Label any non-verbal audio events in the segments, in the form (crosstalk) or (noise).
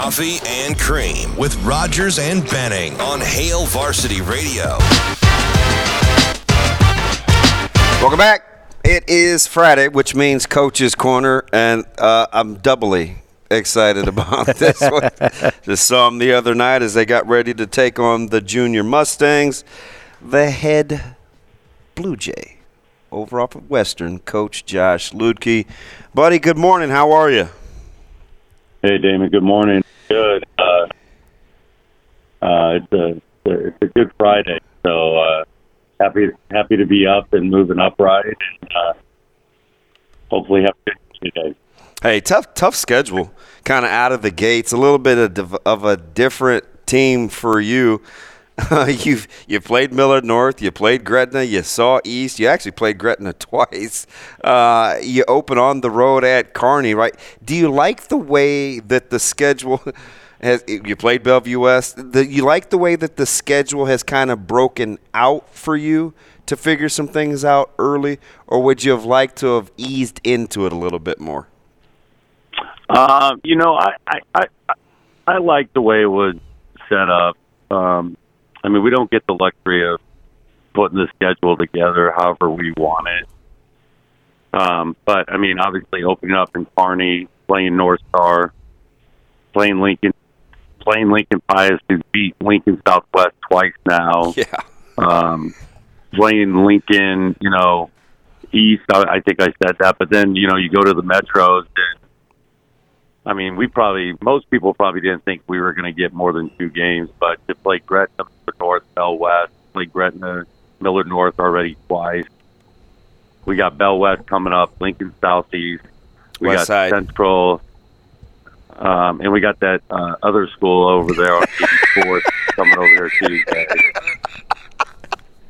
Coffee and Cream with Rogers and Benning on Hail Varsity Radio. Welcome back. It is Friday, which means Coach's Corner, and uh, I'm doubly excited about (laughs) this one. Just saw them the other night as they got ready to take on the Junior Mustangs. The head Blue Jay over off of Western, Coach Josh Luebke. Buddy, good morning. How are you? Hey, Damon. Good morning. Good. Uh, uh, it's a it's a good Friday, so uh, happy happy to be up and moving upright, and uh, hopefully have a good day. Hey, tough tough schedule, kind of out of the gates. A little bit of of a different team for you. (laughs) you've you played Millard North, you played Gretna, you saw East, you actually played Gretna (laughs) twice. Uh, you open on the road at Kearney, right? Do you like the way that the schedule (laughs) has? You played Bellevue West. The, you like the way that the schedule has kind of broken out for you to figure some things out early, or would you have liked to have eased into it a little bit more? Um, you know, I, I I I like the way it was set up. Um, I mean, we don't get the luxury of putting the schedule together however we want it. Um, but I mean, obviously, opening up in Kearney, playing North Star, playing Lincoln, playing Lincoln Pius, who beat Lincoln Southwest twice now. (laughs) Yeah. Um, playing Lincoln, you know, East. I, I think I said that, but then you know, you go to the Metros and I mean, we probably most people probably didn't think we were going to get more than two games, but to play Gretna North, Bell West, play Gretna Millard North already twice. We got Bell West coming up, Lincoln Southeast. We West got Side. Central, um, and we got that uh, other school over there on 84th (laughs) coming over here Tuesday.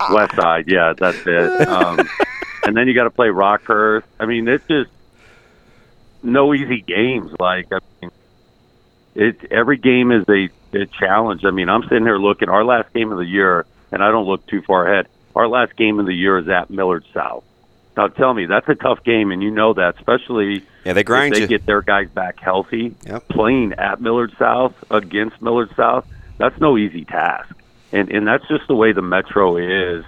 (laughs) West Side, yeah, that's it. Um, and then you got to play Rockhurst. I mean, it's just no easy games. Like, I mean, it every game is a, a challenge. I mean, I'm sitting here looking. Our last game of the year, and I don't look too far ahead. Our last game of the year is at Millard South. Now, tell me that's a tough game, and you know that, especially Yeah, they grind if they you. get their guys back healthy. Yep. Playing at Millard South against Millard South, that's no easy task, and and that's just the way the Metro is.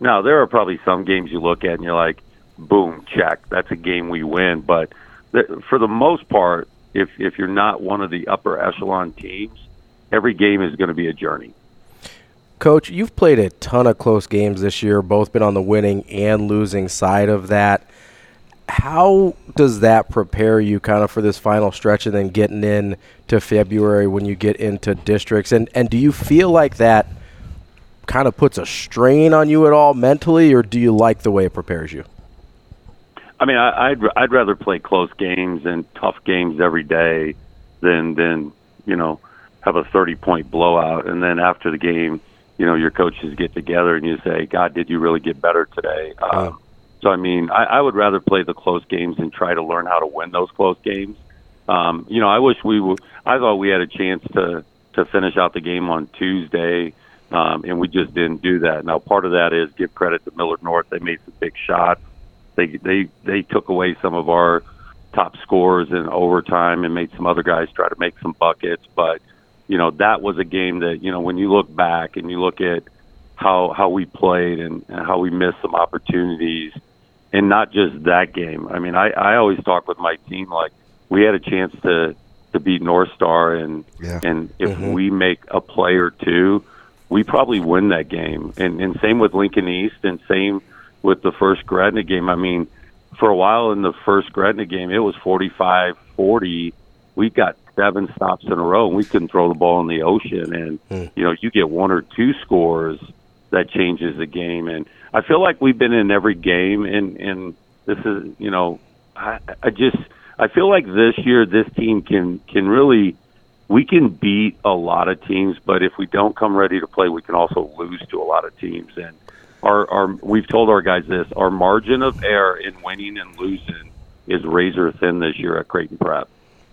Now, there are probably some games you look at and you're like, boom, check, that's a game we win. But for the most part, if if you're not one of the upper echelon teams, every game is going to be a journey. Coach, you've played a ton of close games this year, both been on the winning and losing side of that. How does that prepare you kind of for this final stretch and then getting in to February when you get into districts? And and do you feel like that kind of puts a strain on you at all mentally or do you like the way it prepares you? I mean, I, I'd I'd rather play close games and tough games every day than than you know have a thirty point blowout and then after the game, you know, your coaches get together and you say, "God, did you really get better today?" Um, so I mean, I, I would rather play the close games and try to learn how to win those close games. Um, you know, I wish we were. I thought we had a chance to to finish out the game on Tuesday, um, and we just didn't do that. Now, part of that is give credit to Millard North; they made some big shots. They they they took away some of our top scores in overtime and made some other guys try to make some buckets. But you know, that was a game that you know when you look back and you look at how how we played and, and how we missed some opportunities, and not just that game. I mean, I I always talk with my team like we had a chance to to beat North Star, and Yeah. and if mm-hmm. we make a play or two, we probably win that game. And and same with Lincoln East, and same with the first Gretna game. I mean, for a while in the first Gretna game, it was 45-40. We got seven stops in a row, and we couldn't throw the ball in the ocean. And hmm. you know, you get one or two scores that changes the game. And I feel like we've been in every game, and and this is you know, I, I just I feel like this year this team can can really we can beat a lot of teams, but if we don't come ready to play, we can also lose to a lot of teams. And our, our we've told our guys this: our margin of error in winning and losing is razor thin this year at Creighton Prep.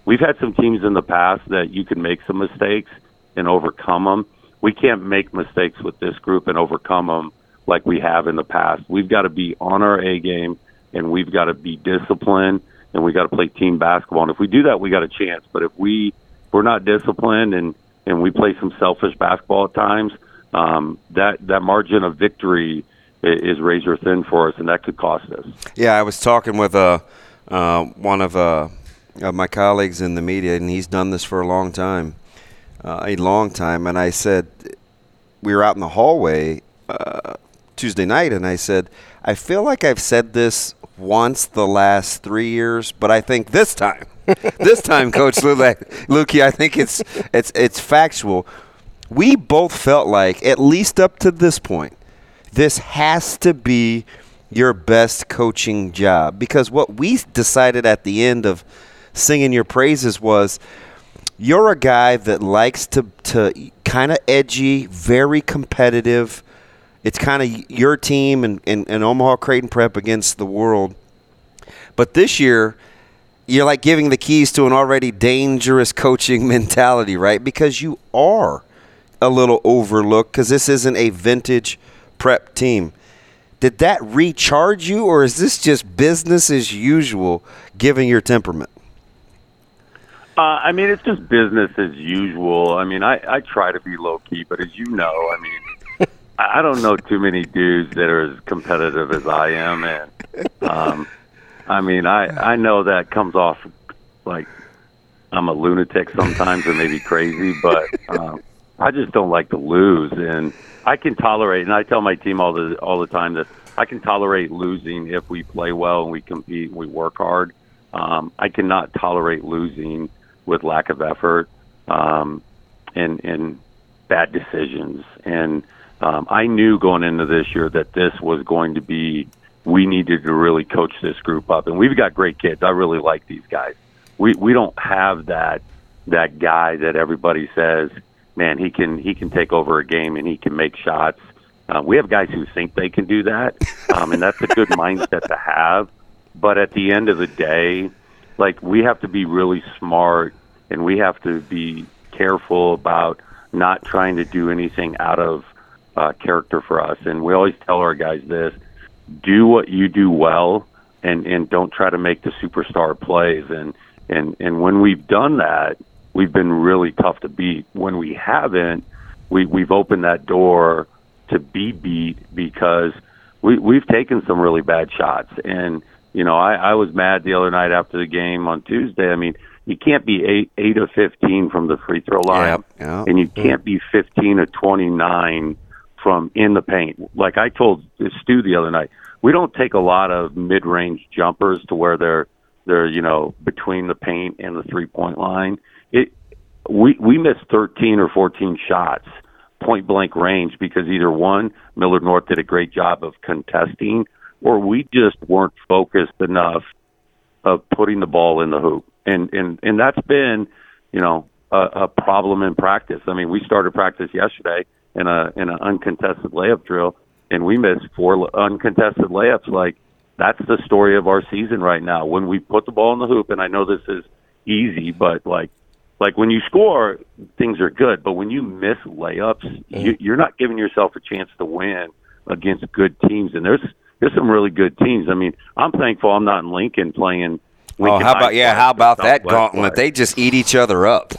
We've had some teams in the past that you can make some mistakes and overcome them. We can't make mistakes with this group and overcome them like we have in the past. We've got to be on our A game and we've got to be disciplined and we got to play team basketball. And if we do that, we got a chance. But if we we're not disciplined and and we play some selfish basketball at times, um, that that margin of victory is razor thin for us, and that could cost us. Yeah, I was talking with uh, uh, one of, uh, of my colleagues in the media, and he's done this for a long time, uh, a long time. And I said, we were out in the hallway uh, Tuesday night, and I said, I feel like I've said this once the last three years, but I think this time, (laughs) this time, Coach Luebke, I think it's it's it's factual. We both felt like, at least up to this point, this has to be your best coaching job because what we decided at the end of singing your praises was you're a guy that likes to to kind of edgy, very competitive it's kind of your team and, and, and Omaha Creighton Prep against the world. But this year, you're like giving the keys to an already dangerous coaching (laughs) mentality, right? Because you are a little overlooked because this isn't a vintage prep team. Did that recharge you, or is this just business as usual given your temperament? Uh, I mean, it's just business as usual. I mean, I, I try to be low key, but as you know, I mean, I don't know too many dudes that are as competitive as I am, and um, I mean, I I know that comes off like I'm a lunatic sometimes or maybe crazy, but um, I just don't like to lose, and I can tolerate. And I tell my team all the all the time that I can tolerate losing if we play well and we compete and we work hard. Um, I cannot tolerate losing with lack of effort um, and and bad decisions and um, I knew going into this year that this was going to be we needed to really coach this group up, and we've got great kids. I really like these guys. We we don't have that that guy that everybody says, man, he can he can take over a game and he can make shots. Uh, we have guys who think they can do that, um, and that's a good (laughs) mindset to have. But at the end of the day, like we have to be really smart, and we have to be careful about not trying to do anything out of uh, character for us. And we always tell our guys this: do what you do well, and and don't try to make the superstar plays. And and and when we've done that, we've been really tough to beat. When we haven't, we we've opened that door to be beat because we we've taken some really bad shots. And you know, I, I was mad the other night after the game on Tuesday. I mean, you can't be eight eight of fifteen from the free throw line, yep, yep. and you can't be fifteen of twenty nine from in the paint. Like I told Stu the other night, we don't take a lot of mid-range jumpers to where they're they're you know between the paint and the three-point line. It we we missed 13 or 14 shots point blank range because either one Millard North did a great job of contesting or we just weren't focused enough of putting the ball in the hoop. And and and that's been, you know, a, a problem in practice. I mean, we started practice yesterday in a in an uncontested layup drill, and we missed four uncontested layups. Like that's the story of our season right now. When we put the ball in the hoop, and I know this is easy, but like like when you score, things are good. But when you miss layups, mm-hmm. you, you're not giving yourself a chance to win against good teams. And there's there's some really good teams. I mean, I'm thankful I'm not in Lincoln playing. Lincoln oh, how about yeah? How about that gauntlet? They just eat each other up.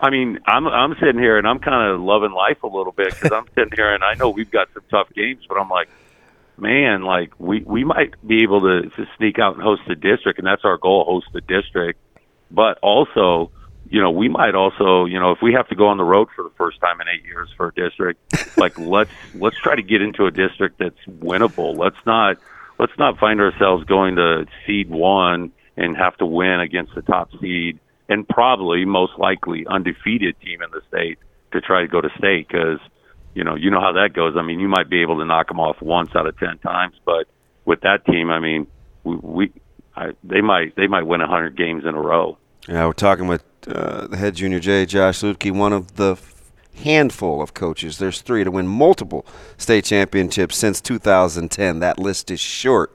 I mean, I'm I'm sitting here and I'm kind of loving life a little bit because I'm (laughs) sitting here and I know we've got some tough games, but I'm like, man, like we we might be able to, to sneak out and host the district, and that's our goal, host the district. But also, you know, we might also, you know, if we have to go on the road for the first time in eight years for a district, (laughs) like let's let's try to get into a district that's winnable. Let's not let's not find ourselves going to seed one and have to win against the top seed and probably most likely undefeated team in the state to try to go to state because you know, you know how that goes. I mean, you might be able to knock them off once out of ten times, but with that team, I mean, we, we I, they might they might win a hundred games in a row. Yeah, we're talking with uh, the head junior J, Josh Luebke, one of the handful of coaches. There's three to win multiple state championships since 2010. That list is short.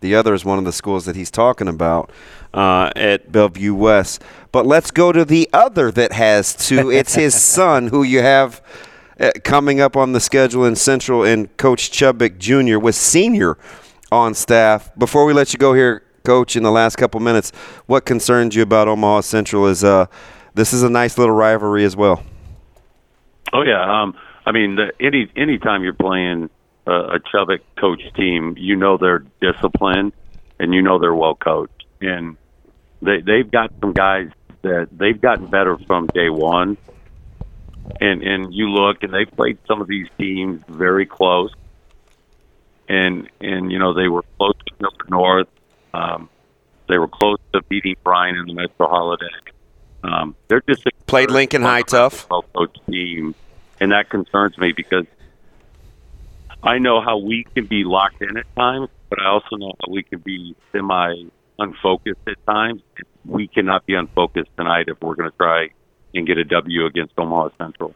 The other is one of the schools that he's talking about uh, at Bellevue West. But let's go to the other that has two. It's his (laughs) son, who you have uh, coming up on the schedule in Central, and Coach Chubbuck Jr. was senior on staff. Before we let you go here, Coach, in the last couple minutes, what concerns you about Omaha Central is uh, this is a nice little rivalry as well. Oh yeah, um, I mean, the, any time you're playing a, a Chubbuck coach team, you know they're disciplined and you know they're well coached, and they they've got some guys that they've gotten better from day one. And and you look, and they played some of these teams very close, and and you know they were close to North. Um, they were close to beating Bryan in the Metro Holiday. Um, they're just a Played Lincoln High tough. team, and that concerns me because I know how we can be locked in at times, but I also know how we can be semi unfocused at times. We cannot be unfocused tonight if we're going to try and get a W against Omaha Central.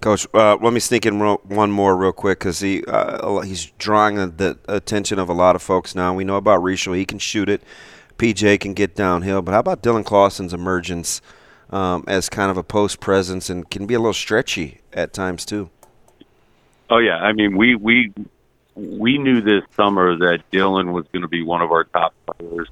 Coach, uh, let me sneak in ro- one more real quick because he uh, he's drawing the, attention of a lot of folks now. We know about Rachel; he can shoot it. PJ can get downhill, but how about Dylan Clausen's emergence um, as kind of a post presence and can be a little stretchy at times too? Oh yeah, I mean we we we knew this summer that Dylan was going to be one of our top players.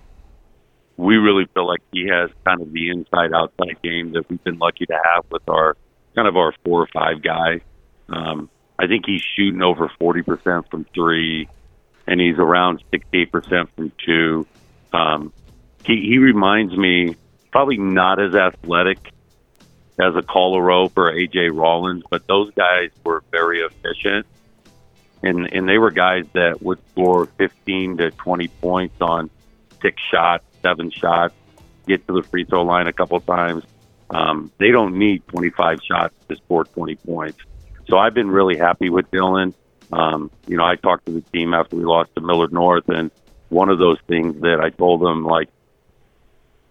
We really feel like he has kind of the inside outside game that we've been lucky to have with our kind of our four or five guys. Um, I think he's shooting over forty percent from three, and he's around sixty eight percent from two. Um, he he reminds me probably not as athletic as a Rope or AJ Rollins, but those guys were very efficient, and and they were guys that would score 15 to 20 points on six shots, seven shots, get to the free throw line a couple times. Um, they don't need 25 shots to score 20 points. So I've been really happy with Dylan. Um, you know, I talked to the team after we lost to Millard North, and one of those things that I told them like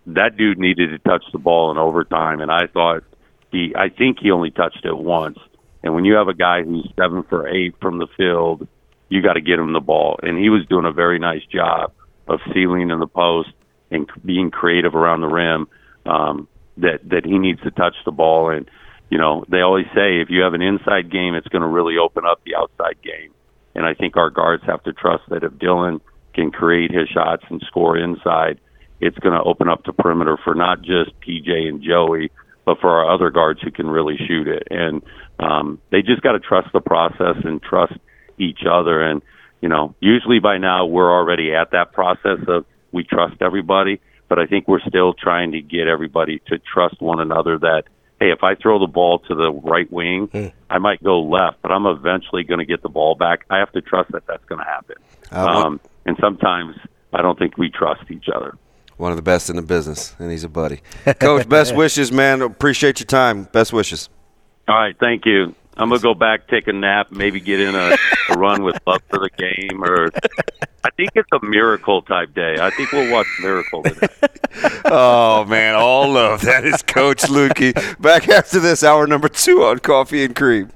that dude needed to touch the ball in overtime, and I thought he, I think he only touched it once. And when you have a guy who's seven for eight from the field, you got to get him the ball. And he was doing a very nice job of sealing in the post and being creative around the rim. Um, that that he needs to touch the ball. And you know, they always say if you have an inside game, it's going to really open up the outside game. And I think our guards have to trust that if Dylan can create his shots and score inside, it's going to open up the perimeter for not just PJ and Joey, but for our other guards who can really shoot it. And um, they just got to trust the process and trust each other. And you know, usually by now we're already at that process of we trust everybody but I think we're still trying to get everybody to trust one another that hey, if I throw the ball to the right wing, mm. I might go left, but I'm eventually going to get the ball back. I have to trust that that's going to happen. Uh, um, and sometimes I don't think we trust each other. One of the best in the business, and he's a buddy. Coach, best (laughs) wishes, man. Appreciate your time. Best wishes. All right, thank you. I'm gonna go back, take a nap, maybe get in a, a run with love for the game, or I think it's a miracle type day. I think we'll watch Miracle today. oh man, all love. That is Coach Luebke. Back after this hour number two on Coffee and Cream.